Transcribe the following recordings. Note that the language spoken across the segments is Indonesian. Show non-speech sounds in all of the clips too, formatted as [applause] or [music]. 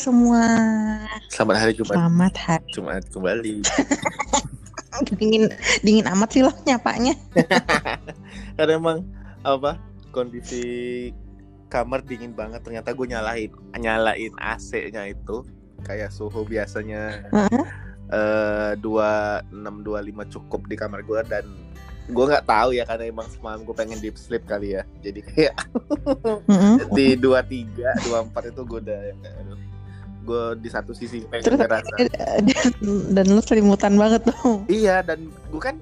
Semua. Selamat hari Jumat. Selamat hari Jumat kembali. [laughs] dingin dingin amat sih lo nyapanya. [laughs] Karena emang apa kondisi kamar dingin banget. Ternyata gue nyalain nyalain AC-nya itu kayak suhu biasanya eh, dua enam dua lima cukup di kamar gue dan gue nggak tahu ya karena emang semalam gue pengen deep sleep kali ya. Jadi kayak Mm-mm. [laughs] di dua tiga dua empat itu gue udah aduh, gue di satu sisi pengen Terus ngerasa. dan, lu selimutan banget tuh. Iya dan gue kan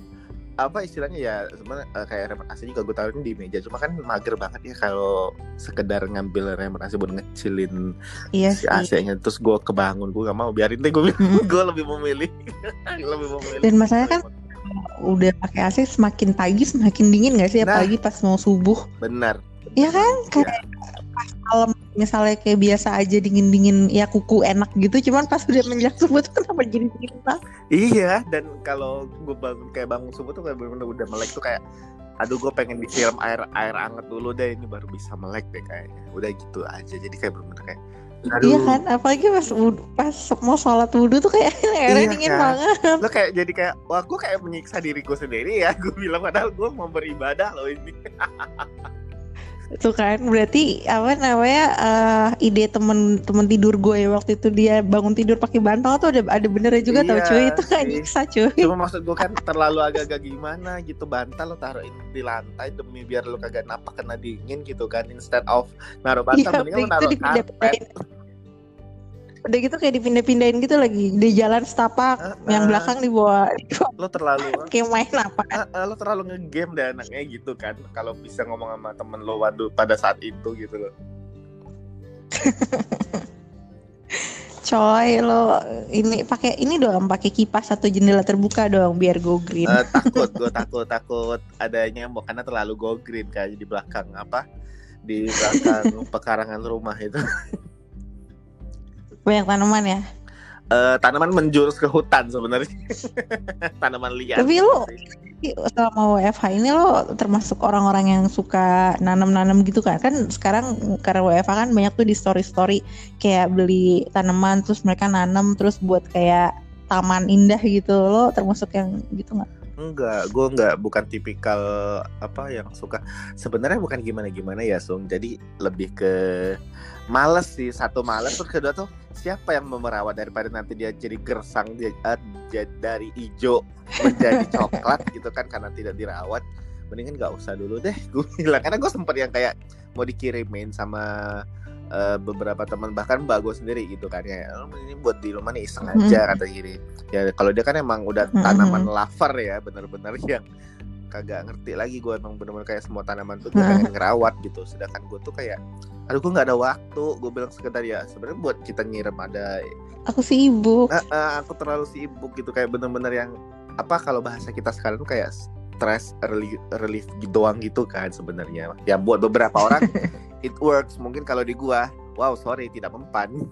apa istilahnya ya sebenarnya eh, kayak AC juga gue taruhin di meja. Cuma kan mager banget ya kalau sekedar ngambil AC buat ngecilin Iya si. AC-nya. Terus gue kebangun gue gak mau biarin deh gue [laughs] lebih memilih. [laughs] Lebih memilih Dan masalahnya kan udah pakai AC semakin pagi semakin dingin gak sih? Nah. apalagi pas mau subuh. benar. Iya kan? Kayak pas malam misalnya kayak biasa aja dingin-dingin ya kuku enak gitu cuman pas udah menjelang [laughs] subuh tuh kenapa jadi dingin banget? iya dan kalau gue bangun kayak bangun subuh tuh kayak bener-bener udah melek tuh kayak aduh gue pengen disiram air air anget dulu deh ini baru bisa melek deh kayaknya udah gitu aja jadi kayak bener-bener kayak Iya kan, apalagi pas wud- pas mau sholat wudhu tuh kayak [laughs] airnya Iya dingin kan? banget. lo kayak jadi kayak wah gue kayak menyiksa diri gue sendiri ya gue bilang padahal gue mau beribadah loh ini [laughs] Tuh kan, berarti apa namanya eh, ide temen temen tidur gue waktu itu dia bangun tidur pakai bantal tuh ada ada benernya juga tau Iya cuy itu kan nyiksa cuy. cuma maksud gue kan terlalu agak-agak gimana gitu bantal lo taruhin di lantai demi biar lo kagak napak kena dingin gitu kan instead of naruh bantal Iya, mendingan lo naruh karpet Udah gitu kayak dipindah-pindahin gitu lagi di jalan setapak Heeh. yang belakang dibawa, dibawa lo terlalu [laughs] kayak main apa? Ah, ah, lo terlalu ngegame deh anaknya gitu kan kalau bisa ngomong sama temen lo waduh pada saat itu gitu loh [laughs] Coy lo ini pakai ini dong pakai kipas atau jendela terbuka dong biar go green. Eh, takut [laughs] gue takut takut ada nyamuk karena terlalu go green kayak di belakang apa di belakang pekarangan rumah itu Banyak tanaman ya. Eh, tanaman menjurus ke hutan sebenarnya [laughs] tanaman liar Tapi lo selama WFH ini lo termasuk orang-orang yang suka nanam-nanam gitu kan? Kan sekarang karena WFH kan banyak tuh di story-story kayak beli tanaman terus mereka nanam terus buat kayak taman indah gitu. Lo termasuk yang gitu nggak? Enggak gue enggak bukan tipikal apa yang suka sebenarnya bukan gimana gimana ya Sung. Jadi lebih ke males sih satu males terus kedua tuh siapa yang mau merawat daripada nanti dia jadi gersang dia ja- dari hijau menjadi [laughs] coklat gitu kan karena tidak dirawat. Mendingan nggak usah dulu deh gue bilang. Karena gue sempet yang kayak mau dikirimin sama eh, beberapa teman bahkan mbak gue sendiri gitu kan ya "Oh, ini buat di rumah nih iseng aja kata gini ya kalau dia kan emang udah Mhm. tanaman lover ya bener-bener [laughs] yang kagak ngerti lagi gue emang bener-bener kayak semua tanaman tuh dia Mhm. pengen ngerawat gitu sedangkan gue tuh kayak aduh gue nggak ada waktu gue bilang sekedar ya sebenarnya buat kita ngirim ada Aku sibuk. "Ah, ah, aku terlalu sibuk gitu kayak bener-bener yang apa kalau bahasa kita sekarang tuh kayak stress relief, relief doang gitu kan sebenarnya. Ya buat beberapa orang [laughs] it works. Mungkin kalau di gua wow sorry tidak mempan. [laughs]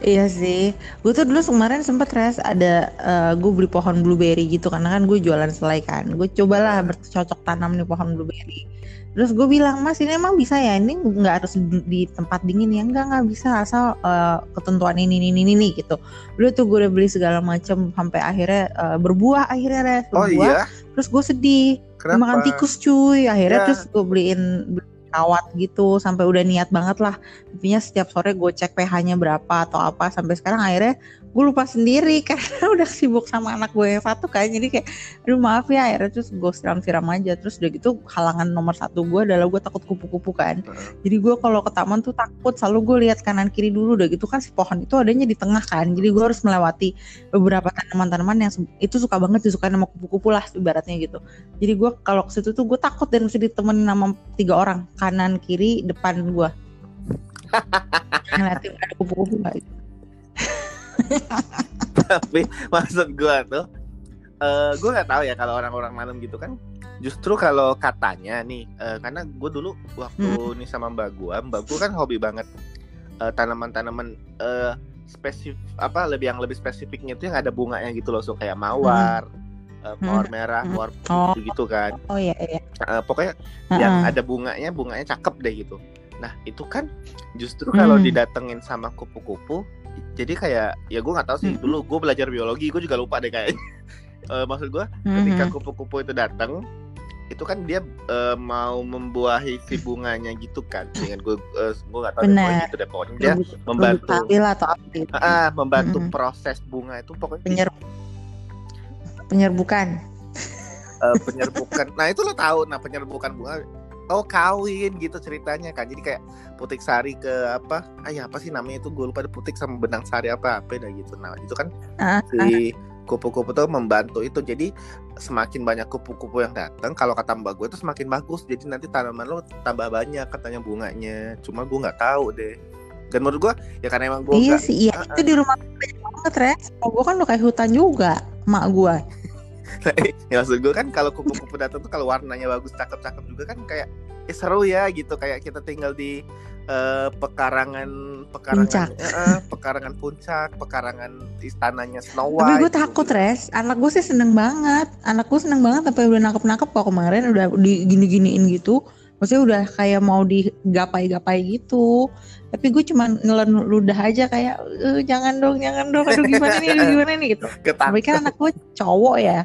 Iya sih, gue tuh dulu kemarin sempet res ada gue beli pohon blueberry gitu. Karena kan gue jualan selai kan, gue cobalah bercocok tanam nih pohon blueberry. Terus gue bilang mas ini emang bisa ya? Ini nggak harus di di tempat dingin ya? Enggak nggak bisa asal eh, ketentuan ini ini ini ini gitu. Udah tuh gue udah beli segala macem sampai akhirnya eh, berbuah akhirnya res oh berbuah. iya? Terus gue sedih. Kenapa? Makan tikus cuy. Akhirnya Ya. terus gue beliin beli kawat gitu sampai udah niat banget lah. Intinya setiap sore gue cek pH-nya berapa atau apa sampai sekarang akhirnya gue lupa sendiri [laughs] karena udah sibuk sama anak gue yang satu kan jadi kayak aduh maaf ya akhirnya terus gue siram-siram aja. Terus udah gitu halangan nomor satu gue adalah gue takut kupu-kupu kan. Jadi gue kalau ke taman tuh takut selalu gue lihat kanan kiri dulu udah gitu kan si pohon itu adanya di tengah kan. Jadi gue harus melewati beberapa tanaman-tanaman yang itu suka banget disukai sama kupu-kupu lah ibaratnya gitu. Jadi gue kalau ke situ tuh gue takut dan mesti ditemenin sama tiga orang kanan kiri depan gue. [laughs] Ngeliatin ada kupu-kupu nggak gitu. [laughs] tapi maksud gua tuh eh gue nggak tahu ya kalau orang-orang malam gitu kan justru kalau katanya nih eh, karena gue dulu waktu nih sama mbak gua mbak gua kan hobi banget eh, tanaman-tanaman eh spesifik apa lebih yang lebih spesifiknya itu yang ada bunganya gitu loh so kayak mawar eh, mawar merah Hmm. mawar Oh. putih gitu kan oh iya iya Eh, pokoknya yang Heeh. ada bunganya bunganya cakep deh gitu Nah itu kan justru kalau Hmm. didatengin sama kupu-kupu, jadi kayak ya gue nggak tahu sih Hmm. dulu gue belajar biologi gue juga lupa deh kayaknya. [laughs] Eh, maksud gue ketika kupu-kupu itu datang itu kan dia eh, mau membuahi si bunganya gitu kan [laughs] dengan gue eh, gue nggak tahu deh, gitu deh pokoknya dia membantu atau apa gitu. ah, membantu Mhm. proses bunga itu pokoknya Penyer penyerbukan. eh, penyerbukan nah itu lo tahu nah penyerbukan bunga oh kawin gitu ceritanya kan jadi kayak putik sari ke apa? Ah ya apa sih namanya itu? Gue lupa putik sama benang sari apa apa dah gitu. Nah itu kan Ah, si kupu-kupu tuh membantu itu. Jadi semakin banyak kupu-kupu yang datang kalau kata mbak gue itu semakin bagus. Jadi nanti tanaman lo tambah banyak katanya bunganya. Cuma gue nggak tahu deh. Dan menurut gue ya karena emang gue iya nggak sih, iya. Ah, itu di rumah banyak banget, Res. Gue kan udah kayak hutan juga, mak gue. Ya maksud gue kan kalau kupu-kupu datang tuh kalau warnanya bagus cakep-cakep juga kan kayak eh, seru ya gitu kayak kita tinggal di eh, pekarangan pekarangan Puncak. eh, pekarangan puncak pekarangan istananya Snow Tapi White gue gitu. takut, Res. Anak gue sih seneng banget. Anak gue seneng banget sampai udah nangkep-nangkep kok kemarin udah di gini-giniin gitu. Maksudnya udah kayak mau digapai-gapai gitu. Tapi gue cuma nelen ludah aja kayak "Eh, jangan dong, jangan dong. Aduh gimana nih, aduh gimana nih gitu. [laughs] Tapi kan anak gue cowok ya.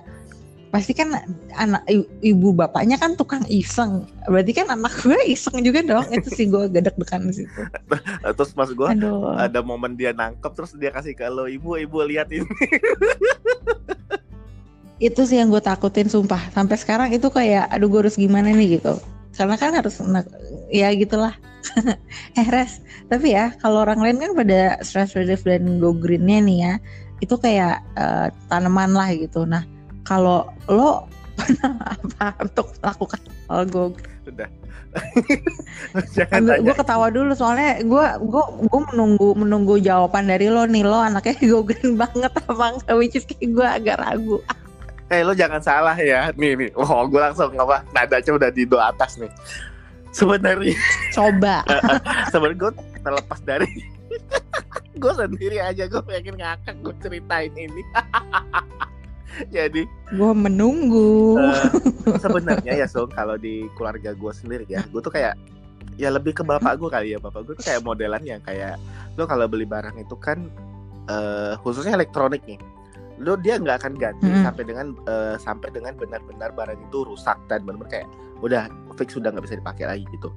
Pasti kan anak ibu bapaknya kan tukang iseng. Berarti kan anak gue iseng juga dong. Itu sih gue gak deg-degan di situ. [laughs] terus maksud gue Aduh. ada momen dia nangkep terus dia kasih ke lo ibu ibu lihat ini [laughs] itu sih yang gue takutin sumpah sampai sekarang itu kayak aduh gue harus gimana nih gitu karena kan harus ya gitulah [laughs] eh res tapi ya kalau orang lain kan pada stress relief dan go greennya nih ya itu kayak eh, tanaman lah gitu nah kalau lo pernah [laughs] apa untuk melakukan hal go udah gue ketawa dulu soalnya gue gue gue menunggu menunggu jawaban dari lo nih. Lo anaknya [laughs] go green banget apa enggak which is kayak gue agak ragu. Eh lo jangan salah ya. Nih nih. Oh gue langsung apa nadanya udah di do atas nih. Sebenarnya. Coba. [laughs] Sebenarnya gue terlepas dari gue sendiri aja. Gue pengen ngakak gue ceritain ini jadi gue menunggu eh, sebenarnya ya so kalau di keluarga gue sendiri ya gue tuh kayak ya lebih ke bapak gue kali ya bapak gue tuh kayak modelan yang kayak lo kalau beli barang itu kan eh, khususnya elektronik nih lo dia nggak akan ganti Mm-mm. sampai dengan eh, sampai dengan benar-benar barang itu rusak dan benar-benar kayak udah fix sudah nggak bisa dipakai lagi gitu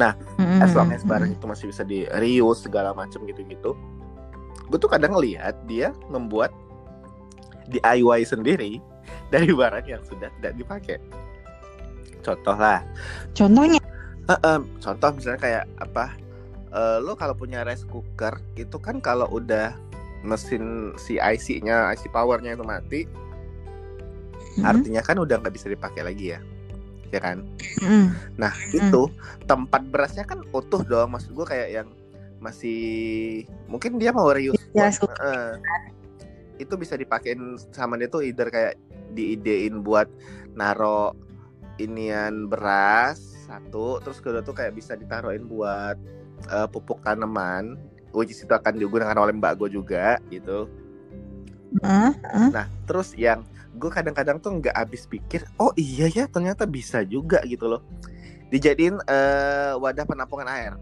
Mm-mm. as long as barang itu masih bisa di reuse segala macam gitu-gitu gue tuh kadang lihat dia membuat DIY sendiri dari barang yang sudah tidak dipakai. Contoh lah contohnya? Eh, em, contoh misalnya kayak apa? Eh, lo kalau punya rice cooker itu kan kalau udah mesin si IC-nya IC powernya itu mati Mm-mm. artinya kan udah nggak bisa dipakai lagi ya ya kan? Mm-mm. Nah itu tempat berasnya kan utuh dong Maksud gue kayak yang masih Mungkin dia mau reuse Ya, Heeh. Itu bisa dipakein sama dia tuh either kayak diidein buat naro inian beras satu terus kedua tuh kayak bisa ditaruhin buat eh, pupuk tanaman which is itu akan digunakan oleh mbak gue juga gitu Ah, ah. Nah, terus yang gue kadang-kadang tuh nggak habis pikir, oh iya ya ternyata bisa juga gitu loh. Dijadiin eh, wadah penampungan air.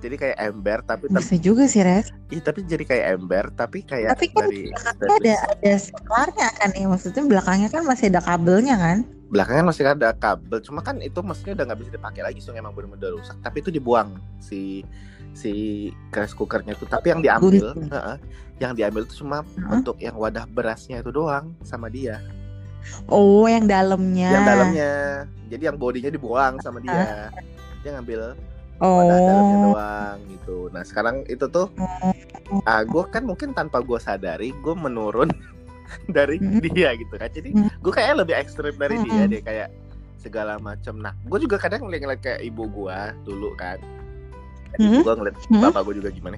Jadi kayak ember tapi tapi bisa juga sih res. Ih, tapi jadi kayak ember tapi kayak Tapi kan dari belakangnya ada ada saklarnya kan ya. Maksudnya belakangnya kan masih ada kabelnya kan? Belakangnya masih ada kabel cuma kan itu maksudnya udah nggak bisa dipakai lagi so emang benar-benar rusak. Tapi itu dibuang si si rice cookernya itu. Tapi yang diambil heeh, yang diambil itu cuma Heeh. untuk yang wadah berasnya itu doang sama dia. Oh yang dalamnya. Yang dalamnya. Jadi yang bodinya dibuang sama dia. Dia ngambil oh wadah dalamnya doang gitu. Nah sekarang itu tuh ah gue kan mungkin tanpa gue sadari gue menurun [laughs] dari Mm. dia gitu kan. Jadi Mm. gue kayaknya lebih ekstrim dari Mm. dia deh kayak segala macam nah gue juga kadang ngeliat-ngeliat kayak ibu gue dulu kan. Mm. gue ngeliat bapak gue juga gimana.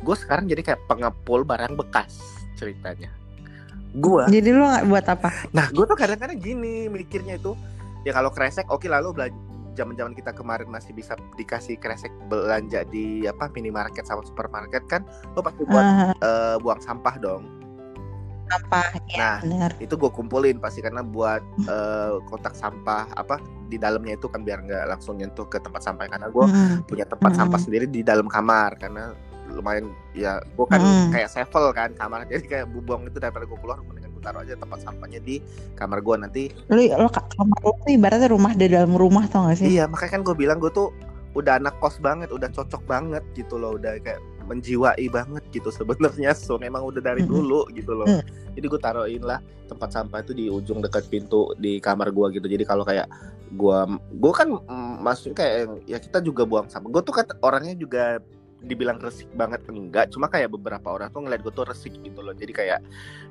Gue sekarang jadi kayak pengepul barang bekas ceritanya. Gue jadi lu buat apa? Nah, gue tuh kadang-kadang gini mikirnya itu, ya kalau kresek, oke lalu belanja zaman-zaman kita kemarin masih bisa dikasih kresek belanja di apa minimarket sama supermarket kan, lo pasti buat Ah, eh, buang sampah dong. apa ya Nah, benar itu gue kumpulin pasti karena buat eh, kotak sampah apa di dalamnya itu kan biar nggak langsung nyentuh ke tempat sampah karena gue Mm-mm. punya tempat Mm-mm. sampah sendiri di dalam kamar karena lumayan ya gue kan Mm. kayak sevel kan kamar [laughs] jadi kayak buang itu daripada gue keluar mendingan gue taruh aja tempat sampahnya di kamar gue nanti. Lu lo ka- kamar lo tuh ibaratnya rumah di dalam rumah tau gak sih? iya makanya kan gue bilang gue tuh udah anak kos banget udah cocok banget gitu loh udah kayak menjiwai banget gitu sebenarnya. So memang udah dari dulu gitu loh. Mm. jadi gue taruhin lah tempat sampah itu di ujung dekat pintu di kamar gue gitu. Jadi kalau kayak gue gue kan mm, maksudnya kayak ya kita juga buang sampah. Gue tuh kan orangnya juga dibilang resik banget enggak. Cuma kayak beberapa orang tuh ngeliat gue tuh resik gitu loh. Jadi kayak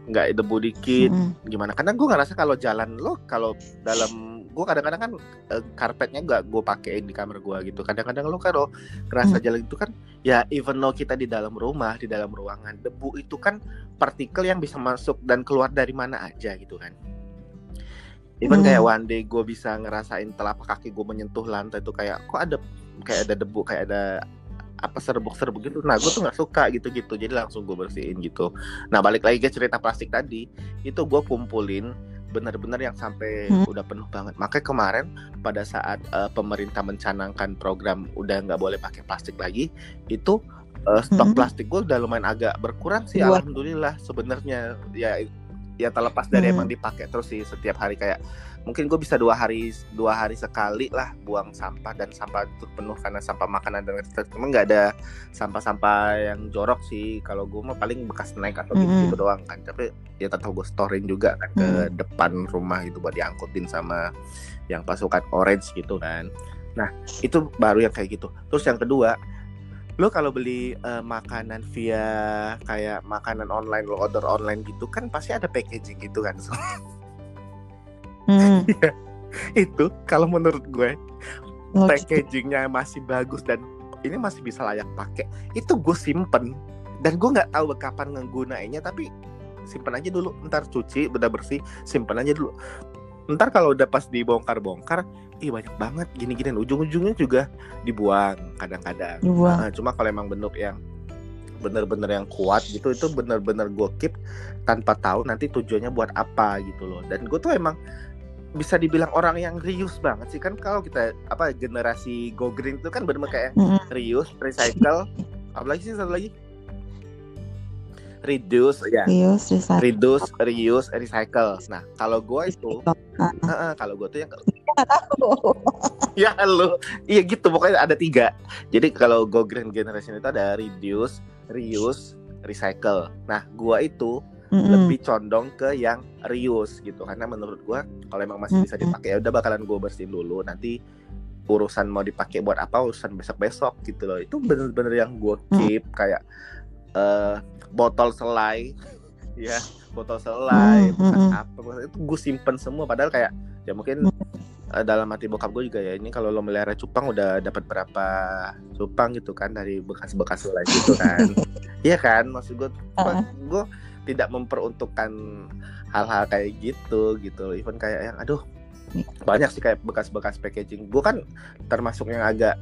nggak debu dikit Mm-mm. gimana. Karena gue ngerasa kalau jalan lo kalau dalam gue kadang-kadang kan eh, karpetnya nggak gue pakein di kamar gue gitu. Kadang-kadang lo kalau ngerasa jalan itu kan ya even though kita di dalam rumah di dalam ruangan debu itu kan partikel yang bisa masuk dan keluar dari mana aja gitu kan. Even Hmm. kayak one day gue bisa ngerasain telapak kaki gue menyentuh lantai itu kayak kok ada kayak ada debu kayak ada apa serbuk-serbuk gitu. Nah gue tuh nggak suka gitu-gitu. Jadi langsung gue bersihin gitu. Nah balik lagi ke cerita plastik tadi. Itu gue kumpulin bener-bener yang sampai Hmm. udah penuh banget. Makanya kemarin pada saat eh, pemerintah mencanangkan program udah nggak boleh pakai plastik lagi itu eh, stok Hmm. plastik gue udah lumayan agak berkurang sih Buat- alhamdulillah sebenarnya. Ya ya terlepas dari Hmm. emang dipakai terus sih setiap hari kayak mungkin gue bisa dua hari dua hari sekali lah buang sampah dan sampah itu penuh karena sampah makanan dan lain-lain. emang nggak ada sampah-sampah yang jorok sih kalau gue mah paling bekas naik atau gitu, gitu doang kan tapi ya tetap gue storing juga kan ke depan rumah itu buat diangkutin sama yang pasukan orange gitu kan nah itu baru yang kayak gitu terus yang kedua lo kalau beli eh, makanan via kayak makanan online lo order online gitu kan pasti ada packaging gitu kan? So, [laughs] Hmm. itu kalau menurut gue packagingnya masih bagus dan ini masih bisa layak pakai. Itu gue simpen dan gue nggak tahu kapan ngegunainnya tapi simpen aja dulu. Ntar cuci udah bersih simpen aja dulu. Ntar kalau udah pas dibongkar-bongkar ih banyak banget gini-gini. Ujung-ujungnya juga dibuang kadang-kadang. Dibuang. Nah, cuma kalau emang bentuk yang bener-bener yang kuat gitu itu bener-bener gue keep tanpa tahu nanti tujuannya buat apa gitu loh. Dan gue tuh emang bisa dibilang orang yang reuse banget sih. Kan kalau kita apa generasi go green itu kan bener-bener kayak reuse recycle apalagi sih satu lagi reduce ya. Reuse, recycle. reduce reuse recycle. Nah kalau gue itu Ah, Heeh, kalau gue tuh yang [laughs] tahu. [laughs] ya lu. Iya gitu. Pokoknya ada tiga. Jadi kalau go green generation itu ada reduce reuse recycle. Nah gua itu Mm-mm. lebih condong ke yang reuse gitu. Karena menurut gua kalau emang masih bisa dipakai ya udah bakalan gua bersihin dulu. Nanti urusan mau dipakai buat apa urusan besok besok gitu loh. Itu bener-bener yang gua Mm. keep kayak eh botol selai. [laughs] Ya botol selai Mm, bekas mm, mm. apa bekas- itu gue simpen semua padahal kayak ya mungkin eh, dalam hati bokap gue juga ya ini kalau lo melihara cupang udah dapat berapa cupang gitu kan dari bekas-bekas selai gitu kan. [laughs] Iya kan maksud gue Heeh. gue tidak memperuntukkan hal-hal kayak gitu gitu even kayak yang aduh banyak sih kayak bekas-bekas packaging. Gue kan termasuk yang agak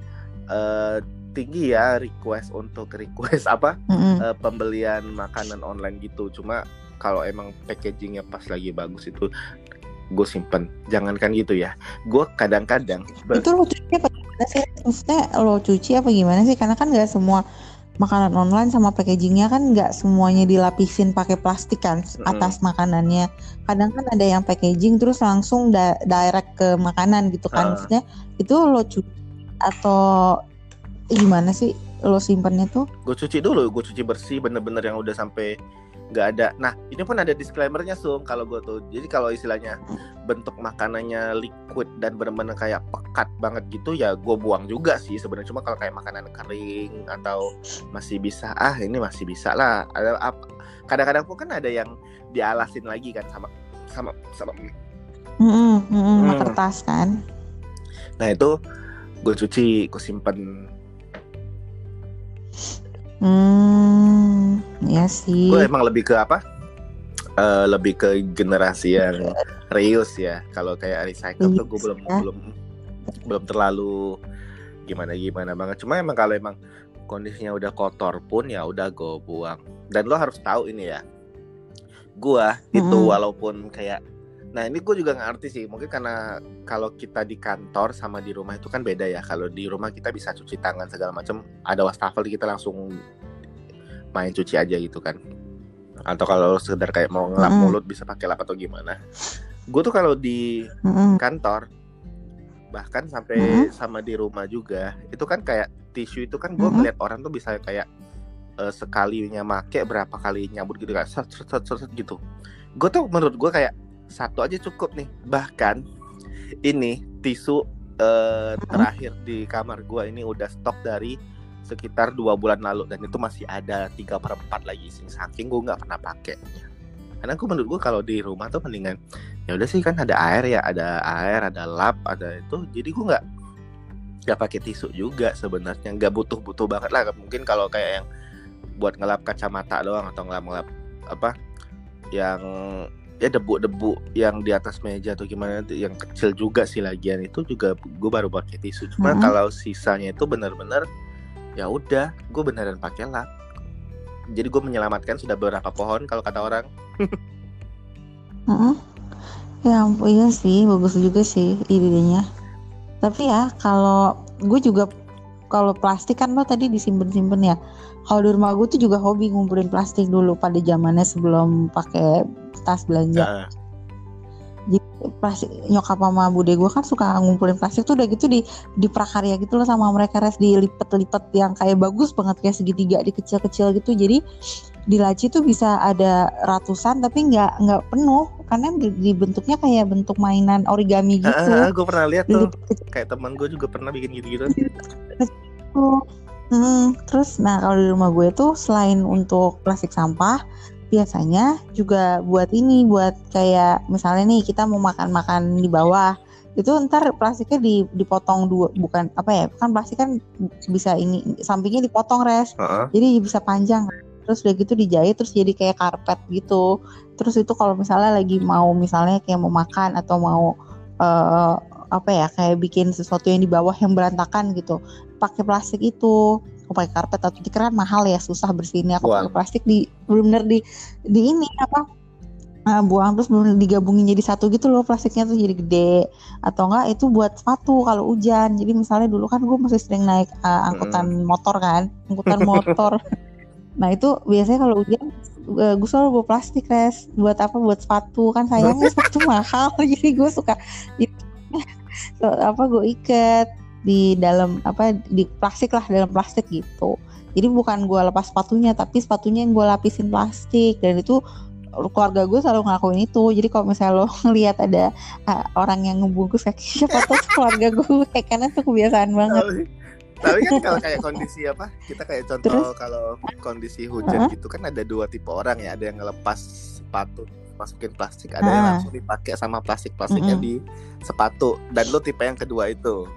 eh, tinggi ya request untuk request [laughs] apa Mm-mm. eh, pembelian makanan online gitu. Cuma kalau emang packagingnya pas lagi bagus itu gue simpen. Jangankan gitu ya. Gue kadang-kadang itu lo cuci apa gimana sih? Maksudnya lo cuci apa gimana sih? Karena kan nggak semua makanan online sama packagingnya kan nggak semuanya dilapisin pakai plastik kan Mm-mm. atas makanannya. Kadang kan ada yang packaging terus langsung da- direct ke makanan gitu kan. Maksudnya itu lo cuci atau gimana sih lo simpennya tuh? Gue cuci dulu gue cuci bersih bener-bener yang udah sampai nggak ada. Nah ini pun ada disclaimernya sung kalau gue tuh. Jadi kalau istilahnya bentuk makanannya liquid dan bener-bener kayak pekat banget gitu ya gue buang juga sih sebenarnya. Cuma kalau kayak makanan kering atau masih bisa ah ini masih bisa lah. Ada apa kadang-kadang pun kan ada yang dialasin lagi kan sama sama sama. Mm-mm, mm-mm, sama Hmm. kertas kan? Nah itu gue cuci gue simpen hmm ya sih. Gue emang lebih ke apa? Eh, lebih ke generasi yang reuse ya. Kalau kayak recycle tuh gue belum Ya. belum belum terlalu gimana gimana banget. Cuma emang kalau emang kondisinya udah kotor pun ya udah gue buang. Dan lo harus tahu ini ya. Gua itu Mm-mm. walaupun kayak Nah ini gue juga nggak ngerti sih. Mungkin karena kalau kita di kantor sama di rumah itu kan beda ya. Kalau di rumah kita bisa cuci tangan segala macam. Ada wastafel kita langsung main cuci aja gitu kan. Atau kalau sekedar kayak mau ngelap mulut bisa pakai lap atau gimana. Gue tuh kalau di kantor bahkan sampai sama di rumah juga itu kan kayak tisu itu kan gue Mm-mm. ngeliat orang tuh bisa kayak eh, sekalinya make berapa kali nyabut gitu kan set, set, set, set gitu gue tuh menurut gue kayak satu aja cukup nih. Bahkan ini tisu eh, terakhir di kamar gue ini udah stok dari sekitar dua bulan lalu dan itu masih ada tiga per empat lagi sih saking gue nggak pernah pakai. Karena gue menurut gue kalau di rumah tuh mendingan ya udah sih kan ada air ya ada air ada lap ada itu. Jadi gue nggak nggak pakai tisu juga sebenarnya. Nggak butuh butuh banget lah. Mungkin kalau kayak yang buat ngelap kacamata doang atau ngelap ngelap apa yang ya debu-debu yang di atas meja atau gimana yang kecil juga sih lagian itu juga gue baru pakai tisu cuma Mhm. kalau sisanya itu benar-benar ya udah gue beneran pakai lap jadi gue menyelamatkan sudah beberapa pohon kalau kata orang [laughs] Mm-mm. Ya ampun, iya sih, bagus juga sih idenya. Tapi ya kalau gue juga kalau plastik kan lo tadi disimpan-simpan ya. Kalau di rumah gue tuh juga hobi ngumpulin plastik dulu pada zamannya sebelum pakai tas belanja. Nah, Plastik nyokap sama bude gue kan suka ngumpulin plastik tuh udah gitu di di prakarya gitu loh sama mereka res dilipet-lipet yang kayak bagus banget kayak segitiga dikecil-kecil gitu. Jadi di laci tuh bisa ada ratusan tapi nggak nggak penuh karena di- dibentuknya kayak bentuk mainan origami gitu. gue pernah lihat tuh kecil kayak teman gue juga pernah bikin gitu-gitu gitu. Hmm, terus nah kalau di rumah gue tuh selain untuk plastik sampah biasanya juga buat ini buat kayak misalnya nih kita mau makan-makan di bawah itu ntar plastiknya di- dipotong dua bukan apa ya kan plastik kan bisa ini sampingnya dipotong res. Heeh. jadi bisa panjang. Terus udah gitu dijahit terus jadi kayak karpet gitu. Terus itu kalau misalnya lagi mau misalnya kayak mau makan atau mau eh, apa ya kayak bikin sesuatu yang di bawah yang berantakan gitu pakai plastik itu aku pakai karpet atau tikar kan mahal ya susah bersihinnya. Aku pakai plastik di bener di di ini apa eh, buang terus bener digabungin jadi satu gitu loh plastiknya tuh jadi gede. Atau enggak itu buat sepatu kalau hujan. Jadi misalnya dulu kan gue masih sering naik eh, angkutan motor kan angkutan motor. [laughs] Nah itu biasanya kalau hujan eh, gue selalu bawa plastik res. Buat apa? Buat sepatu. Kan sayangnya sepatu mahal [laughs] jadi gue suka so, [laughs] apa gue ikat di dalam apa di plastik lah dalam plastik gitu. Jadi bukan gue lepas sepatunya tapi sepatunya yang gue lapisin plastik. Dan itu keluarga gue selalu ngelakuin itu. Jadi kalau misalnya lo [laughs] ngelihat ada ah, orang yang ngebungkus kaki siapa tuh keluarga gue karena itu kebiasaan banget. Tapi, tapi kan kalau kayak kondisi apa kita kayak contoh Terus? kalau kondisi hujan gitu kan ada dua tipe orang ya. Ada yang ngelepas sepatu masukin plastik. Ada yang Ah. langsung dipakai sama plastik plastiknya Mm-mm. di sepatu. Dan lo tipe yang kedua itu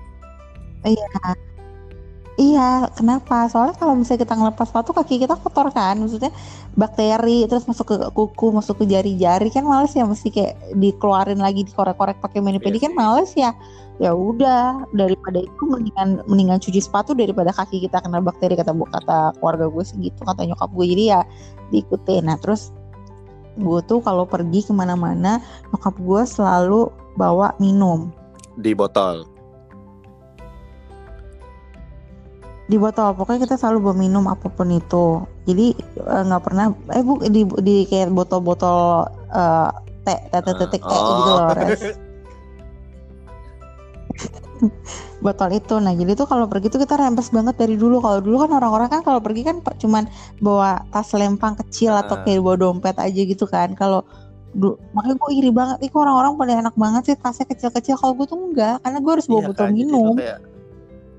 Iya, kenapa? Soalnya kalau misalnya kita ngelepas sepatu kaki kita kotor kan, maksudnya bakteri terus masuk ke kuku, masuk ke jari-jari kan males ya, mesti kayak dikeluarin lagi dikorek-korek pakai mani pedi Iya kan sih. males ya. Ya udah, daripada itu mendingan mendingan cuci sepatu daripada kaki kita kena bakteri kata bu kata keluarga gue sih gitu, kata nyokap gue jadi ya diikutin. Nah terus gue tuh kalau pergi ke mana-mana nyokap gue selalu bawa minum di botol di botol. Pokoknya kita selalu bawa minum apa pun itu. Jadi eh, nggak pernah eh bu di, di kayak botol-botol eh, teh teh teh teh teh kayak Oh. gitu loh Res. [laughs] botol itu. Nah jadi tuh kalau pergi tuh kita rempes banget dari dulu. Kalau dulu kan orang-orang kan kalau pergi kan cuman bawa tas lempang kecil atau Ah. kayak bawa dompet aja gitu kan. Kalau du- makanya gue iri banget. Kok orang-orang pada enak banget sih tasnya kecil-kecil. Kalau gue tuh enggak karena gue harus bawa Iya botol kan, minum. kayak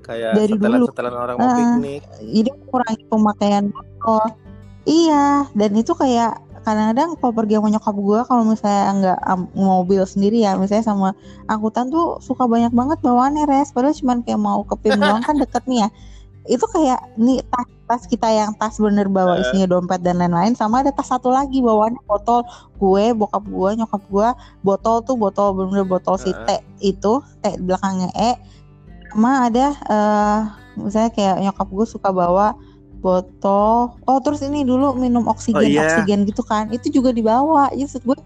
kayak Dari setelan dulu. setelan orang mau Ah. piknik jadi kurangi pemakaian botol iya dan itu kayak kadang-kadang kalau pergi sama nyokap gue kalau misalnya nggak mobil sendiri ya misalnya sama angkutan tuh suka banyak banget bawaannya res padahal cuman kayak mau ke PIM doang kan deket nih ya itu kayak nih tas tas kita yang tas bener bawa Heeh. isinya dompet dan lain-lain sama ada tas satu lagi bawaannya botol gue bokap gue nyokap gue botol tuh botol bener botol si Heeh. teh itu teh di belakangnya e sama ada eh misalnya kayak nyokap gue suka bawa botol. Oh terus ini dulu minum oksigen Oh, iya. oksigen gitu kan. Itu juga dibawa. Jadi maksud gue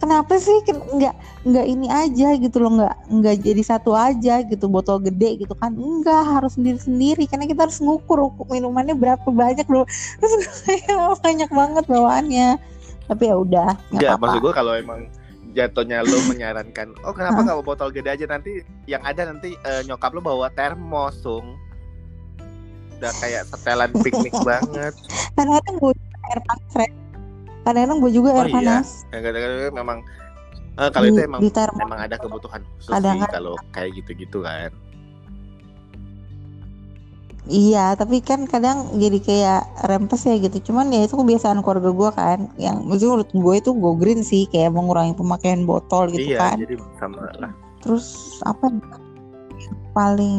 kenapa sih ken- nggak nggak ini aja gitu loh. Nggak nggak jadi satu aja gitu botol gede gitu kan. Enggak harus sendiri sendiri karena kita harus ngukur ukur minumannya berapa banyak loh. [laughs] Terus kayak banyak banget bawaannya. Tapi ya udah nggak maksud gue kalau emang jatuhnya lo [laughs] menyarankan, oh kenapa nggak bawa botol gede aja nanti yang ada nanti eh, nyokap lo bawa termos, Sung. Udah kayak setelan [laughs] piknik banget. kadang-kadang gue juga air panas kadang-kadang gue juga Oh air iya. panas kadang-kadang memang eh, kalau di, itu emang di termos emang ada kebutuhan khusus Kadang sih kalau kayak gitu-gitu kan. Iya, tapi kan kadang jadi kayak rempes ya gitu. Cuman ya itu kebiasaan keluarga gue kan. Yang maksudnya menurut gue itu go green sih, kayak mengurangi pemakaian botol gitu iya, kan. jadi sama lah. Terus apa yang paling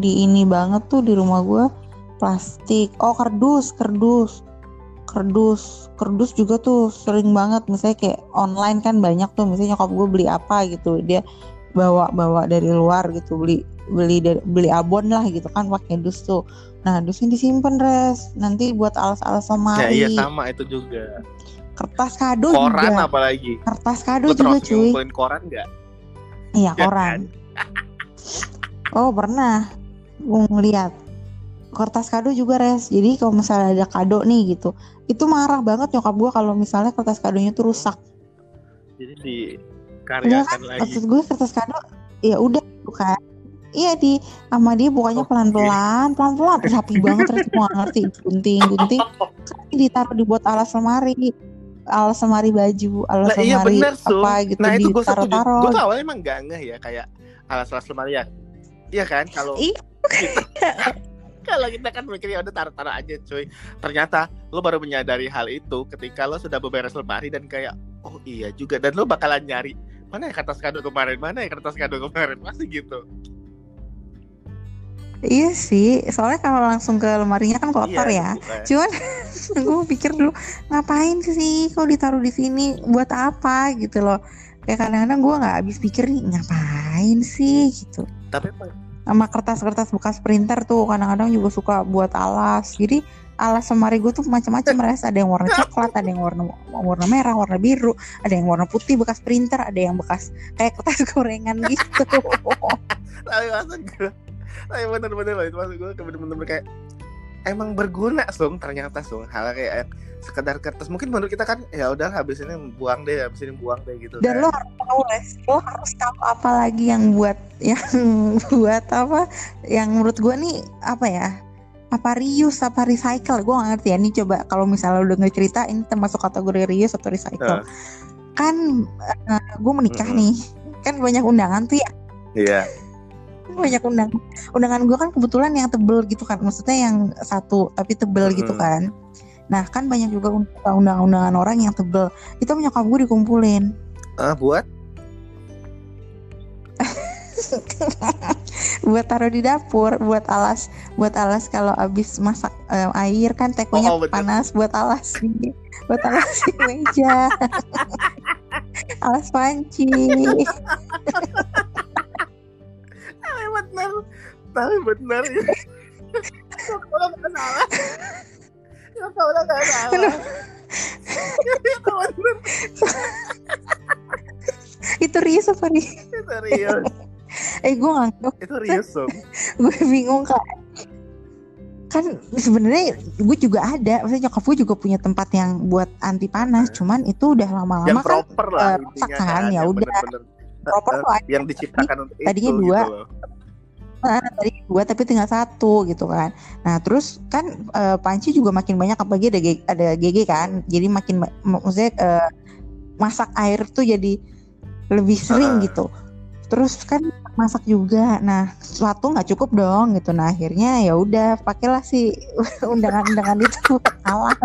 di ini banget tuh di rumah gue plastik. Oh kardus, kardus, kardus, kardus juga tuh sering banget. Misalnya kayak online kan banyak tuh. Misalnya nyokap gue beli apa gitu, dia bawa bawa dari luar gitu beli beli beli abon lah gitu kan pakai dus tuh. Nah dusnya disimpan res. Nanti buat alas-alas Ya lemari. iya sama itu juga. Kertas kado Koran juga. apalagi. Kertas kado juga cuy. ngumpulin koran nggak? Iya [laughs] Ya koran. Oh pernah gue ngeliat kertas kado juga res. Jadi kalau misalnya ada kado nih gitu, itu marah banget nyokap gue kalau misalnya kertas kadonya tuh rusak. Jadi di Enggak karyakan lagi. Maksud gue kertas kado ya udah gitu kan. Iya di. Sama dia bukannya pelan-pelan, pelan-pelan. Rapi banget gue gak ngerti. Gunting gunting. Ditaruh di buat alas lemari. Alas lemari baju alas Nah iya lemari bener apa gitu Nah itu ditaruh-taruh. Gue awalnya emang gak ngeh ya kayak alas-alas lemari ya. Iya kan kalau [laughs] kalau kita kan mikirnya udah taruh-taruh aja cuy. Ternyata lo baru menyadari hal itu ketika lo sudah beberes lemari dan kayak oh iya juga. Dan lo bakalan nyari mana ya kertas kado kemarin? Mana ya kertas kado kemarin? Pasti gitu. Iya sih, soalnya kalau langsung ke lemarinya kan kotor Iya, ya. bukan. Cuman [laughs] gue pikir dulu ngapain sih kalau ditaruh di sini buat apa gitu loh. Kayak kadang-kadang gue nggak habis pikir nih ngapain sih gitu. Tapi Sama kertas-kertas bekas printer tuh kadang-kadang juga suka buat alas. Jadi alas lemari gue tuh macam-macam res. Ada yang warna coklat, ada yang warna warna merah, warna biru, ada yang warna putih bekas printer, ada yang bekas kayak kertas [laughs] gorengan gitu. tapi maksud gue tapi bener-bener loh itu maksud gue bener-bener kayak emang berguna sung? Ternyata sung. Hal kayak yang sekedar kertas. Mungkin menurut kita kan ya udah habis ini buang deh habis ini buang deh gitu dan kan. lo harus tahu les lo harus tahu apa lagi yang buat yang [laughs] buat apa yang menurut gue nih apa ya apa reuse apa recycle. Gue gak ngerti ya ini coba kalau misalnya lo denger cerita ini termasuk kategori reuse atau recycle. Nah. kan gue menikah Mm-mm. nih. Kan banyak undangan tuh ya. Iya banyak undangan undangan gue kan kebetulan yang tebel gitu kan maksudnya yang satu tapi tebel gitu Mm-mm. kan. Nah kan banyak juga undangan-undangan orang yang tebel. Itu nyokap gue dikumpulin. Ah buat? [laughs] Buat taruh di dapur buat alas buat alas kalau habis masak eh, air kan tekonya Oh, panas buat alas buat alas di meja. [laughs] Alas panci [laughs] tapi bener tapi bener ya. Kalau nggak salah. Kalau nggak salah. Itu rius apa nih itu Rius eh gue nganggap itu Rius gue bingung kak. Kan sebenarnya gue juga ada. Maksudnya nyokap gue juga punya tempat yang buat anti panas. Cuman itu udah yang lama-lama kan proper lah eh, intinya rusak kan, ya yang udah. proper eh, ada yang diciptakan untuk tadinya itu dua. gitu loh. Nah, tadi dua tapi tinggal satu gitu kan. Nah terus kan eh, panci juga makin banyak apalagi ada G- ada GG kan. Jadi makin maksudnya eh, masak air tuh jadi lebih sering Heeh. gitu. Terus kan masak juga. Nah suatu nggak cukup dong gitu. Nah akhirnya ya udah pakailah si [laughs] undangan-undangan itu alat.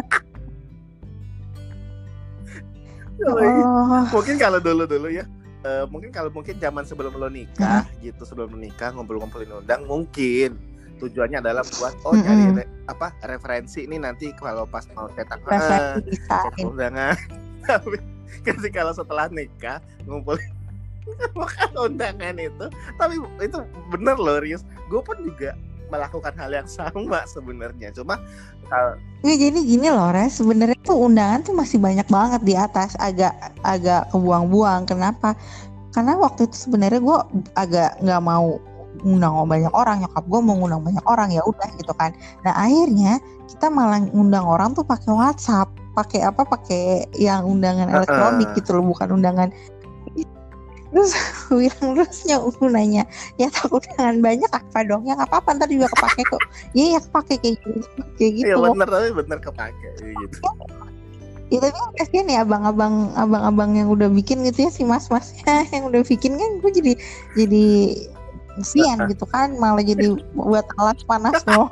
Oh, mungkin kalau dulu dulu ya eh, mungkin kalau mungkin zaman sebelum lo nikah gitu sebelum menikah ngumpul-ngumpulin undang mungkin tujuannya adalah buat oh Mm-mm. nyari re- apa referensi ini nanti kalau pas mau cetak eh, referensi bisa. undangan [laughs] tapi ketika kalau setelah nikah ngumpulin [laughs] bukan undangan itu tapi itu bener loh Rius gue pun juga melakukan hal yang sama sebenarnya. Cuma kalau Nggak, jadi gini loh Res sebenarnya tuh undangan tuh masih banyak banget di atas. Agak agak kebuang-buang. Kenapa? Karena waktu itu sebenarnya gue agak nggak mau ngundang banyak orang. Nyokap gue mau ngundang banyak orang ya udah gitu kan. Nah akhirnya kita malah ngundang orang tuh pakai WhatsApp pakai apa pakai yang undangan elektronik gitu loh bukan undangan terus gue bilang terus gue nanya ya takut undangan banyak apa dong? Ya nggak apa-apa ntar juga kepake kok. [laughs] Iya ya kepake kayak gitu kayak gitu. Ya bener tapi bener kepake gitu. [laughs] Ya tapi kasihan ya abang-abang abang-abang yang udah bikin gitu ya si mas-masnya [laughs] yang udah bikin kan gue jadi jadi kesian gitu kan malah jadi buat alas panas loh.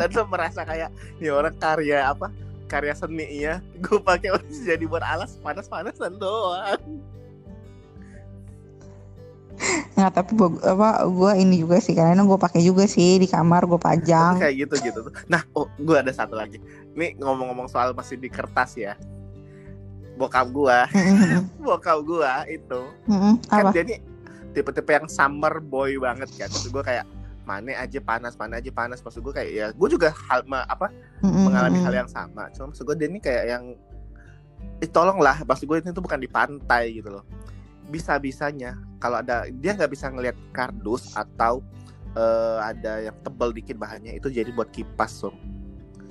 dan lo merasa kayak ya orang karya apa karya seni ya gue pakai jadi buat alas panas-panasan doang Nggak tapi gua, apa gue ini juga sih karena gue pakai juga sih di kamar gue pajang. kayak gitu gitu tuh. Nah oh gue ada satu lagi. Nih ngomong-ngomong soal masih di kertas ya. Bokap Mm-mm, [laughs] bokap gua itu mm-mm. kan apa? nih tipe-tipe yang summer boy banget kan. Maksud gue kayak mana aja panas mana aja panas. Maksud gue kayak ya gue juga hal ma- apa mengalami hal yang sama. Cuma maksud gue dia ini kayak yang eh, tolonglah. Maksud gue ini tuh bukan di pantai gitu loh bisa bisanya kalau ada dia nggak bisa ngelihat kardus atau eh, ada yang tebal dikit bahannya itu jadi buat kipas so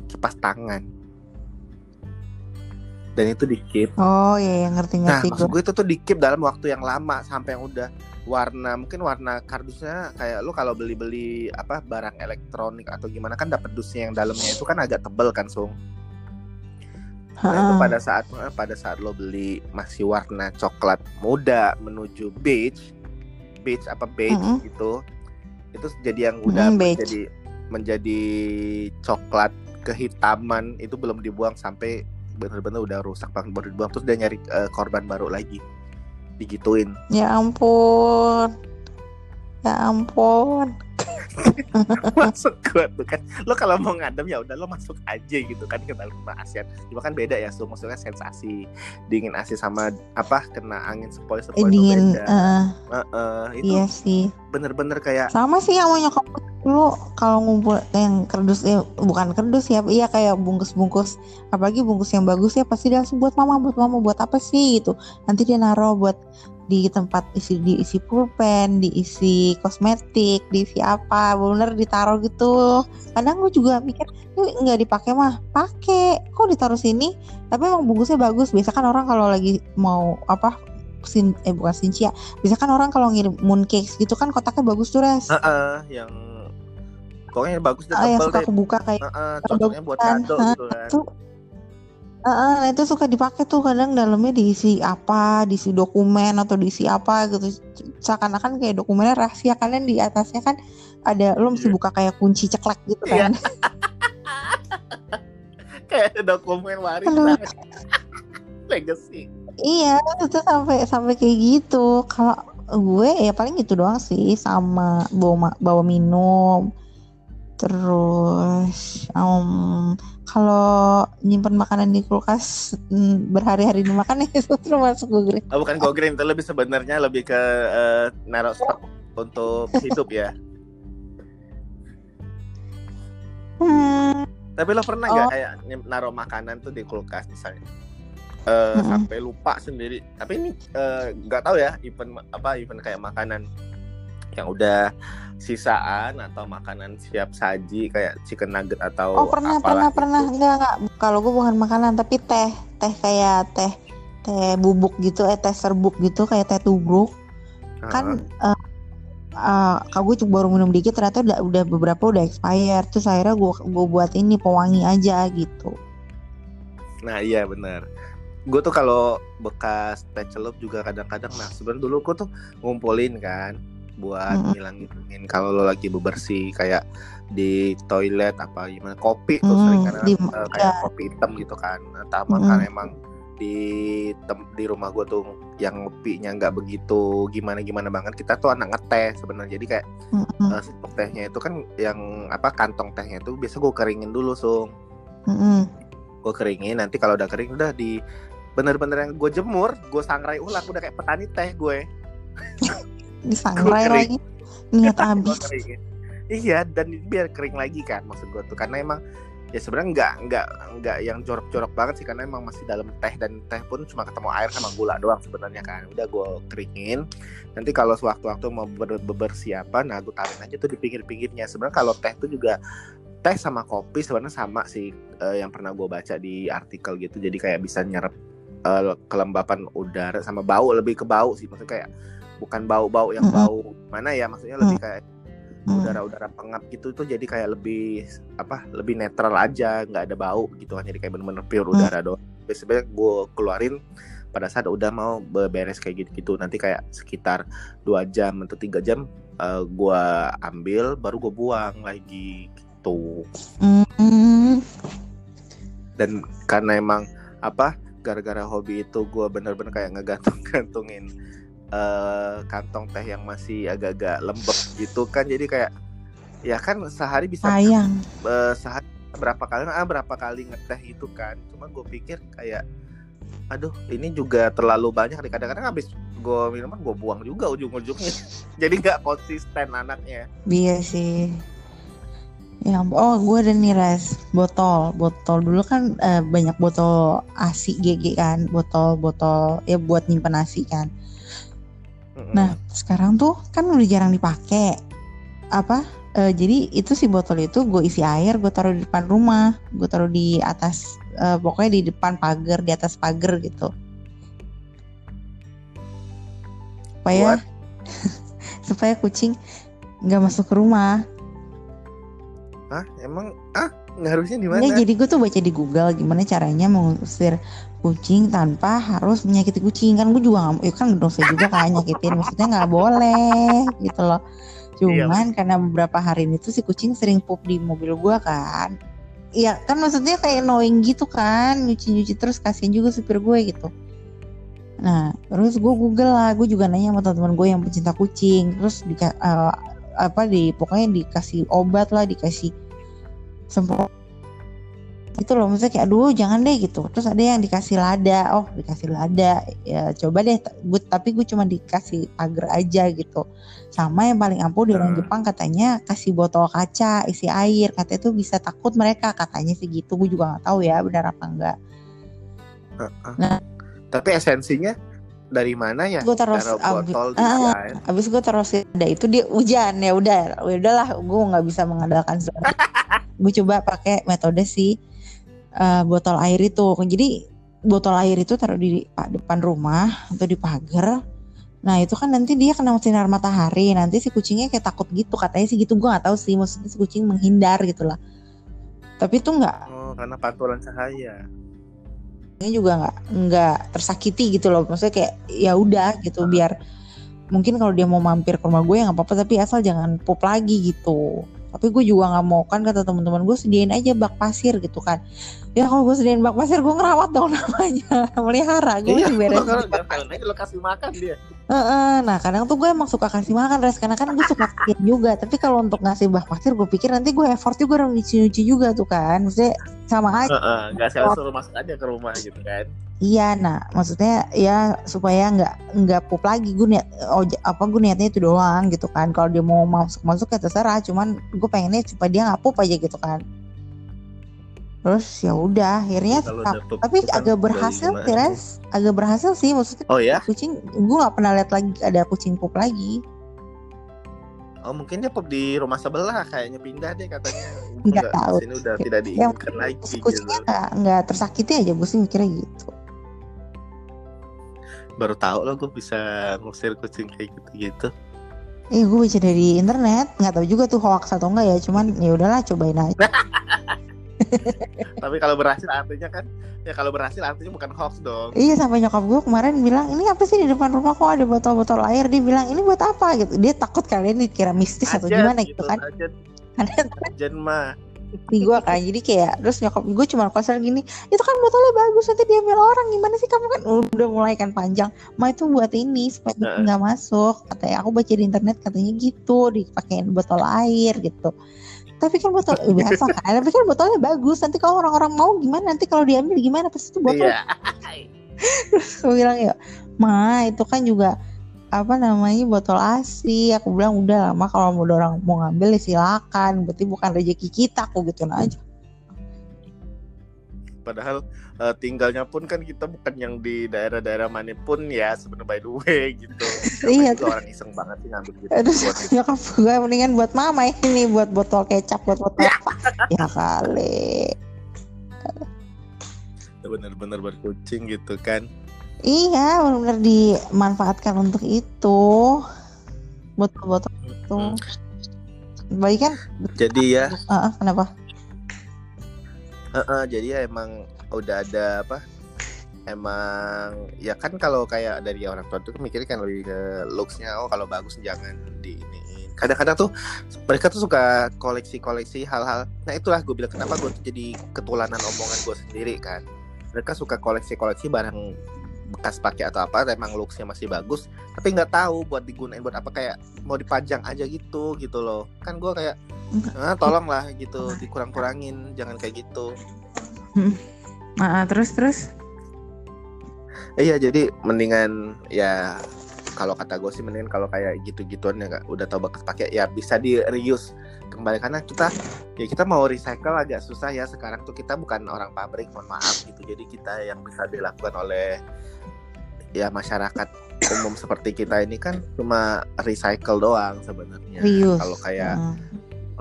kipas tangan dan itu dikit Oh iya, iya ngerti Nah, ngerti maksud gue. gue itu tuh dikip dalam waktu yang lama sampai yang udah warna mungkin warna kardusnya kayak lu kalau beli-beli apa barang elektronik atau gimana kan dapat dusnya yang dalamnya itu kan agak tebel kan, Sung. Nah, itu pada saat eh, pada saat lo beli masih warna coklat muda menuju beige, beige apa beige Mm-mm. gitu. Itu jadi yang udah Mm, beige. menjadi menjadi coklat kehitaman itu belum dibuang sampai bener-bener udah rusak banget baru dibuang terus dia nyari eh, korban baru lagi digituin Ya ampun. Ya ampun. [laughs] masuk gua tuh kan lo kalau mau ngadem ya udah lo masuk aja gitu kan ke dalam rumah ASEAN cuma kan beda ya so maksudnya sensasi dingin AC sama apa kena angin sepoi Eh, sepoi itu dingin. beda eh, Heeh, itu iya sih. bener-bener kayak Sama sih sama nyokap gue dulu kalau ngumpul yang kerdus eh, bukan kerdus ya, iya kayak bungkus-bungkus apalagi bungkus yang bagus ya pasti dia langsung buat mama, buat mama, buat apa sih gitu. Nanti dia naruh buat di tempat isi diisi pulpen, diisi kosmetik, diisi apa, bener ditaruh gitu. Kadang gue juga mikir, ini nggak dipakai mah, pakai. Kok ditaruh sini? Tapi emang bungkusnya bagus. Biasa kan orang kalau lagi mau apa sin eh bukan sincia bisa kan orang kalau ngirim mooncakes gitu kan kotaknya bagus tuh res heeh, yang pokoknya bagus deh ah, yang suka deh kebuka kayak Heeh, cocoknya buat bagusan. kado Hah, gitu kan tuh Nah itu suka dipakai tuh kadang dalamnya diisi apa, diisi dokumen atau diisi apa gitu. Seakan-akan kayak dokumennya rahasia kalian di atasnya kan ada lo mesti Iya. buka kayak kunci ceklek gitu Iya. kan. [laughs] kayak dokumen waris [laughs] legacy iya, itu sampai sampai kayak gitu. Kalau gue ya paling gitu doang sih sama bawa bawa minum. Terus em, kalau nyimpen makanan di kulkas mm, berhari-hari dimakan ya [laughs] itu termasuk gue green. Oh, bukan go green itu lebih sebenarnya lebih ke eh, naruh stok untuk hidup ya. Hmm, Tapi lo pernah nggak Oh. kayak naruh makanan tuh di kulkas misalnya? Eh, Mm-mm. sampai lupa sendiri. Tapi ini eh, nggak tahu ya event apa event kayak makanan yang udah sisaan atau makanan siap saji kayak chicken nugget atau Oh pernah pernah gitu. pernah. Enggak enggak. Kalau gue bukan makanan tapi teh teh kayak teh teh bubuk gitu eh teh serbuk gitu kayak teh tubruk. Kan eh eh, kalau gue baru minum dikit ternyata udah, udah beberapa udah expired terus akhirnya gue gue buat ini pewangi aja gitu. Nah iya benar. Gue tuh kalau bekas teh celup juga kadang-kadang nah sebenarnya dulu gue tuh ngumpulin kan buat Mm-mm. ngilangin kalau lo lagi bebersih kayak di toilet apa gimana kopi tuh Mm, sering kan di- eh, kayak iya. kopi hitam gitu kan. Nah, Sama Mm-mm. kan emang di tem- di rumah gue tuh yang ngopinya nggak begitu gimana gimana banget kita tuh anak ngeteh sebenarnya jadi kayak Mm-mm, eh, stok tehnya itu kan yang apa kantong tehnya itu biasa gue keringin dulu sung mm-mm. gue keringin nanti kalau udah kering udah di bener-bener yang gue jemur gue sangrai ulang udah kayak petani teh gue disangrai lagi. Niat [laughs] habis. iya dan biar kering lagi kan maksud gue tuh. Karena emang ya sebenarnya nggak nggak nggak yang jorok-jorok banget sih. Karena emang masih dalam teh dan teh pun cuma ketemu air sama gula doang sebenarnya kan. Udah gue keringin. Nanti kalau sewaktu-waktu mau ber beber siapa nah gue taruh aja tuh di pinggir-pinggirnya. Sebenarnya kalau teh tuh juga teh sama kopi sebenarnya sama sih uh, yang pernah gue baca di artikel gitu. Jadi kayak bisa nyerap uh, kelembapan udara sama bau lebih ke bau sih. Maksudnya kayak bukan bau-bau yang bau mana ya maksudnya lebih kayak Hmm. udara-udara pengap gitu tuh jadi kayak lebih apa lebih netral aja nggak ada bau gitu kan jadi kayak bener-bener pure hmm. udara doang sebenarnya gue keluarin pada saat udah mau beres kayak gitu-gitu nanti kayak sekitar dua jam atau tiga jam uh, eh, gue ambil baru gue buang lagi gitu mm. dan karena emang apa gara-gara hobi itu gue bener-bener kayak ngegantung-gantungin uh, kantong teh yang masih agak-agak lembek gitu kan. Jadi kayak ya kan sehari bisa sayang. uh, sehari berapa kali ah berapa kali ngeteh itu kan. Cuma gue pikir kayak aduh ini juga terlalu banyak kadang-kadang habis gue minuman gue buang juga ujung-ujungnya. [laughs] Jadi nggak konsisten anaknya. Iya sih. Ya, oh gue ada nih res. Botol, botol dulu kan uh, banyak botol asi GG kan, botol-botol ya buat nyimpen asi kan. Nah sekarang tuh kan udah jarang dipakai. Apa? Uh, jadi itu si botol itu gue isi air, gue taruh di depan rumah, gue taruh di atas, uh, pokoknya di depan pagar, di atas pagar gitu. Supaya [laughs] supaya kucing nggak masuk ke rumah. Ah emang ah ngaruhnya di mana? Ya, jadi gue tuh baca di Google gimana caranya mengusir kucing tanpa harus menyakiti kucing. Kan gue juga nggak ya kan dosa juga kan nyakitin maksudnya nggak boleh gitu loh. Cuman iya. karena beberapa hari ini tuh si kucing sering pup di mobil gue kan. Iya kan maksudnya kayak knowing gitu kan nyuci-nyuci terus kasihan juga supir gue gitu. Nah terus gue google lah gue juga nanya sama teman-teman gue yang pecinta kucing. Terus di uh, apa di pokoknya dikasih obat lah dikasih semprot itu loh maksudnya kayak aduh jangan deh gitu. Terus ada yang dikasih lada oh dikasih lada ya coba deh gue tapi gue cuma dikasih pagar aja gitu. Sama yang paling ampuh di orang hmm. Jepang katanya kasih botol kaca isi air katanya tuh bisa takut mereka katanya sih gitu. Gue juga nggak tahu ya benar apa enggak nah. Tapi esensinya dari mana ya? Gue botol abis, uh, abis gue taruh ada itu dia hujan ya udah, ya udahlah gue nggak bisa mengandalkan [laughs] gue coba pakai metode sih uh, botol air itu. Jadi botol air itu taruh di depan rumah atau di pagar. Nah itu kan nanti dia kena sinar matahari, nanti si kucingnya kayak takut gitu katanya sih gitu. Gue nggak tahu sih, maksudnya si kucing menghindar gitu lah. Tapi itu nggak. Oh karena pantulan cahaya. Ini juga nggak nggak tersakiti gitu loh. Maksudnya kayak ya udah gitu biar mungkin kalau dia mau mampir ke rumah gue ya nggak apa-apa tapi asal jangan pup lagi gitu tapi gue juga nggak mau kan kata teman-teman gue sediain aja bak pasir gitu kan. Ya kalau gue sediain bak pasir gue ngerawat dong [laughs] namanya. Melihara gue iya, beres lo kasih makan dia. Uh, nah kadang tuh gue emang suka kasih makan res karena kan gue suka kecil juga. Tapi kalau untuk ngasih bak pasir gue pikir nanti gue effort juga dong nyuci-nyuci juga tuh kan. Maksudnya sama aja. Uh, uh, gak suruh masuk aja ke rumah gitu kan Iya, nah maksudnya ya supaya nggak nggak pup lagi gue niat oh, apa gue niatnya itu doang gitu kan. Kalau dia mau masuk masuk ya terserah, cuman gue pengennya supaya dia nggak pup aja gitu kan. Terus ya udah akhirnya tapi kan agak berhasil Teres, agak berhasil sih maksudnya. Oh ya? Kucing gue nggak pernah lihat lagi ada kucing pup lagi. Oh mungkin dia pup di rumah sebelah kayaknya pindah deh katanya. Enggak tahu. Sini udah tidak diinginkan lagi. Kucingnya gitu. nggak tersakiti aja gue sih mikirnya gitu baru tahu lo gue bisa ngusir kucing kayak gitu gitu Eh gue baca dari internet, nggak tahu juga tuh hoax atau enggak ya, cuman ya udahlah cobain aja. Tapi kalau berhasil artinya kan, ya kalau berhasil artinya bukan hoax dong. Iya sampai nyokap gue kemarin bilang ini apa sih di depan rumah kok ada botol-botol air, dia bilang ini buat apa gitu. Dia takut kalian dikira mistis atau gimana gitu, gitu kan? Ajen, ajen mah di gue kan jadi kayak terus nyokap gue cuma konser gini itu kan botolnya bagus nanti diambil orang gimana sih kamu kan udah mulai kan panjang ma itu buat ini supaya nggak uh. masuk katanya aku baca di internet katanya gitu dipakein botol air gitu tapi kan botol [laughs] biasa kan tapi kan botolnya bagus nanti kalau orang-orang mau gimana nanti kalau diambil gimana pasti itu botol yeah. [laughs] terus gue bilang ya ma itu kan juga apa namanya botol asi aku bilang udah lama kalau mau orang mau ngambil ya silakan. Berarti bukan rezeki kita aku gitu aja. Padahal uh, tinggalnya pun kan kita bukan yang di daerah-daerah mana pun ya sebenarnya by the way gitu. [laughs] Iya. Itu orang iseng banget sih ngambil gitu. Buat nyokap gue mendingan buat mama ini buat botol kecap buat botol apa. [laughs] Ya kali. Bener-bener berkucing gitu kan iya benar-benar dimanfaatkan untuk itu. Botol-botol itu. Hmm. baik kan? Jadi ya. Ah, ah, kenapa? Eh, eh, jadi ya emang udah ada apa emang ya kan kalau kayak dari orang tua tuh mikirnya kan lebih ke looksnya oh kalau bagus jangan di ini kadang-kadang tuh mereka tuh suka koleksi-koleksi hal-hal. Nah itulah gue bilang kenapa gue tuh jadi ketulanan omongan gue sendiri kan. Mereka suka koleksi-koleksi barang bekas pakai atau apa emang looksnya masih bagus tapi nggak tahu buat digunain buat apa kayak mau dipajang aja gitu gitu loh. Kan gue kayak ah, tolong lah gitu dikurang-kurangin jangan kayak gitu. Ah, ah, terus terus? Iya jadi mendingan ya kalau kata gue sih mendingan kalau kayak gitu-gituan ya udah tau bekas pakai ya bisa di reuse kembali. Karena kita ya kita mau recycle agak susah ya sekarang tuh kita bukan orang pabrik mohon maaf gitu. Jadi kita yang bisa dilakukan oleh ya masyarakat umum seperti kita ini kan cuma recycle doang sebenarnya. Kalau kayak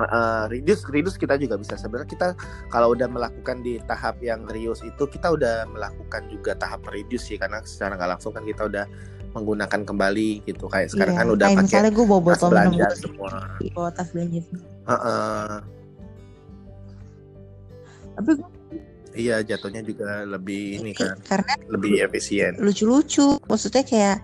Ah. uh, reduce reduce kita juga bisa. Sebenarnya kita kalau udah melakukan di tahap yang reuse itu kita udah melakukan juga tahap reduce sih karena secara nggak langsung kan kita udah menggunakan kembali gitu. Kayak sekarang Iya, kan udah kayak pakai misalnya gue bawa tas botol minum belanja gue semua. Bawa tas belanja. Heeh. tapi gue iya jatuhnya juga lebih ini kan karena lebih efisien. lucu-lucu maksudnya kayak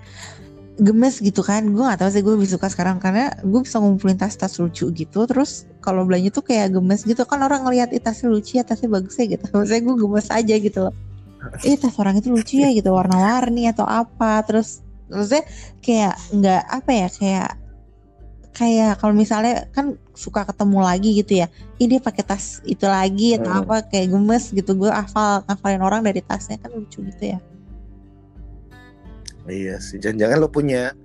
gemes gitu kan. Gue gak tahu sih gue lebih suka sekarang karena gue bisa ngumpulin tas-tas lucu gitu. Terus kalau belanja tuh kayak gemes gitu. Kan orang ngeliat "Ih, tasnya lucu ya tasnya bagus ya gitu. [laughs] Maksudnya gue gemes aja gitu loh. [laughs] Eh tas orang itu lucu ya gitu. Warna-warni atau apa. Terus maksudnya kayak nggak apa ya kayak kayak kalau misalnya kan suka ketemu lagi gitu ya ini dia pakai tas itu lagi atau Hmm. apa kayak gemes gitu. Gue hafal ngafalin orang dari tasnya kan lucu gitu ya. Iya sih jangan-jangan lo punya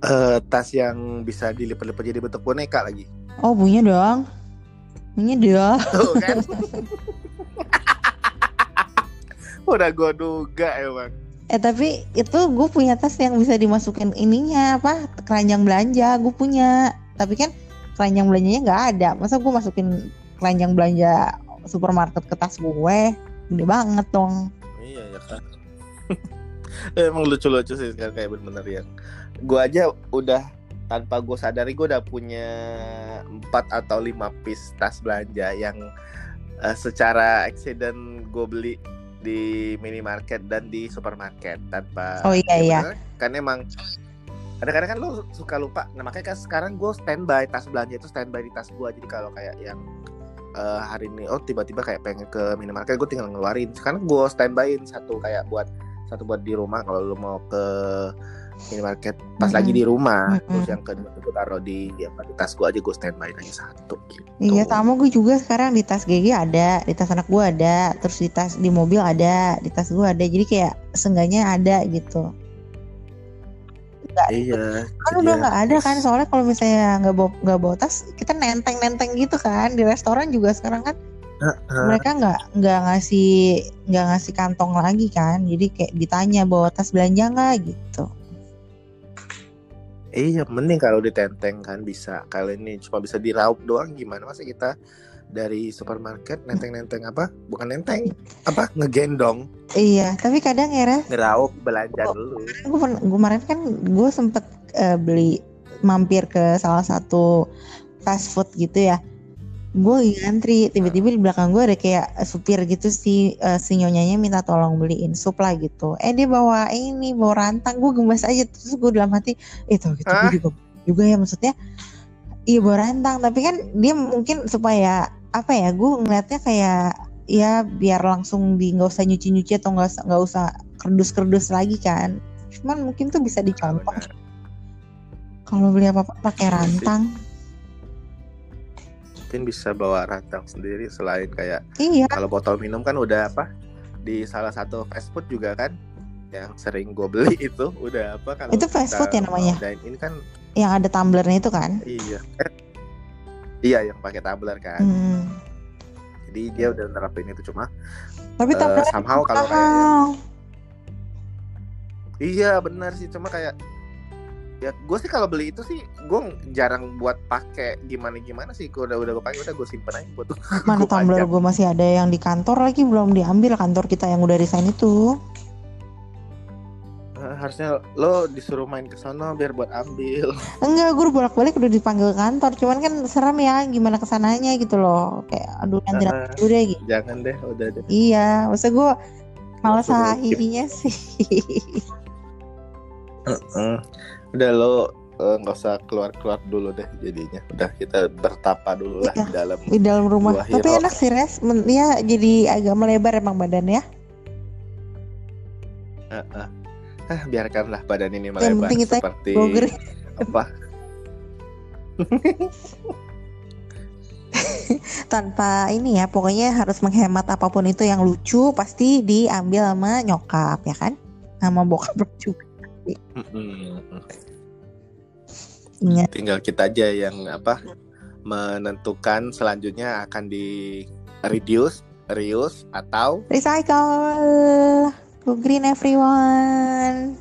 eh, tas yang bisa dilipat-lipat jadi bentuk boneka lagi. Oh punya dong. Punya dong. Tuh [laughs] kan? [laughs] Udah gue duga emang Eh tapi itu gue punya tas yang bisa dimasukin ininya apa Keranjang belanja gue punya. Tapi kan keranjang belanjanya nggak ada. Masa gue masukin keranjang belanja supermarket ke tas gue? Gede banget dong. Iya ya kan. [laughs] Emang lucu-lucu sih sekarang kayak bener-bener yang gue aja udah tanpa gue sadari gue udah punya empat atau lima piece tas belanja yang eh, secara accident gue beli di minimarket dan di supermarket tanpa Oh, iya, ya iya. kan emang kadang-kadang kan lo suka lupa. Nah makanya kan sekarang gue standby tas belanja itu standby di tas gue jadi kalau kayak yang eh, hari ini oh tiba-tiba kayak pengen ke minimarket gue tinggal ngeluarin. Sekarang gue standbyin satu kayak buat satu buat di rumah. Kalau lu mau ke minimarket pas Mm-mm. lagi di rumah Mm-mm. terus yang kedua gue taruh di apa di tas gue aja gue standby aja satu gitu. Iya sama gue juga sekarang di tas GG ada Di tas anak gue ada Terus di tas di mobil ada Di tas gue ada Jadi kayak seenggaknya ada gitu iya kan udah nggak ada kan soalnya kalau misalnya nggak bawa nggak bawa tas kita nenteng nenteng gitu kan di restoran juga sekarang kan Heeh. mereka nggak nggak ngasih nggak ngasih kantong lagi kan jadi kayak ditanya bawa tas belanja nggak gitu Iya, mending kalau ditenteng kan bisa. Kalau ini cuma bisa diraup doang gimana masa kita dari supermarket nenteng-nenteng apa? Bukan nenteng, apa? Ngegendong, iya tapi kadang ya Res, ngeraup belanja Oh. dulu. gue kemarin kan gue sempet eh, beli mampir ke salah satu fast food gitu ya gue ngantri tiba-tiba di belakang gue ada kayak supir gitu si eh, si nyonyanya minta tolong beliin sup lah gitu. Eh dia bawa ini bawa rantang gue gemes aja. Terus gue dalam hati eh tau gitu gue juga juga ya maksudnya iya bawa rantang. Tapi kan dia mungkin supaya apa ya gue ngeliatnya kayak ya biar langsung di nggak usah nyuci-nyuci atau nggak usah nggak usah kerdus-kerdus lagi kan. Cuman mungkin tuh bisa dicontoh. Benar. kalau beli apa-apa pakai rantang Mungkin bisa bawa rantang sendiri selain kayak iya kalau botol minum kan udah apa? Di salah satu fast food juga kan yang sering gue beli [laughs] itu udah apa kalau Itu fast food ya namanya? dine in kan Yang ada tumblernya itu kan? iya Eh, iya yang pakai tumbler kan Hmm. jadi dia udah nerapin itu cuma Tapi tumbler somehow kalau kayak iya benar sih cuma kayak ya gue sih kalau beli itu sih gue jarang buat pakai gimana gimana sih gue udah udah gue pakai udah gue simpen aja buat [laughs] Mana tumbler gue masih ada yang di kantor lagi belum diambil kantor kita yang udah resign itu. Eh, harusnya lo disuruh main ke sana biar buat ambil [laughs] Enggak, gue bolak-balik udah dipanggil kantor. Cuman kan serem ya gimana ke sananya gitu loh. Kayak aduh nanti Eh, nanti dulu deh gitu. jangan deh udah deh Iya, maksud gue malas hahihinya sih. Heeh. [laughs] udah lo eh, nggak usah keluar keluar dulu deh jadinya udah kita bertapa dulu lah Iya. di dalam di dalam rumah. Tapi hero. enak sih res, ya jadi agak melebar emang badannya. Heeh. ah biarkanlah badan ini Yang melebar penting kita seperti Blogger apa [laughs] tanpa ini ya, pokoknya harus menghemat apa pun itu yang lucu pasti diambil sama nyokap ya kan, sama bokap [laughs] juga. Ingat. tinggal kita aja yang apa menentukan selanjutnya akan di reduce reuse atau Recycle, go green everyone.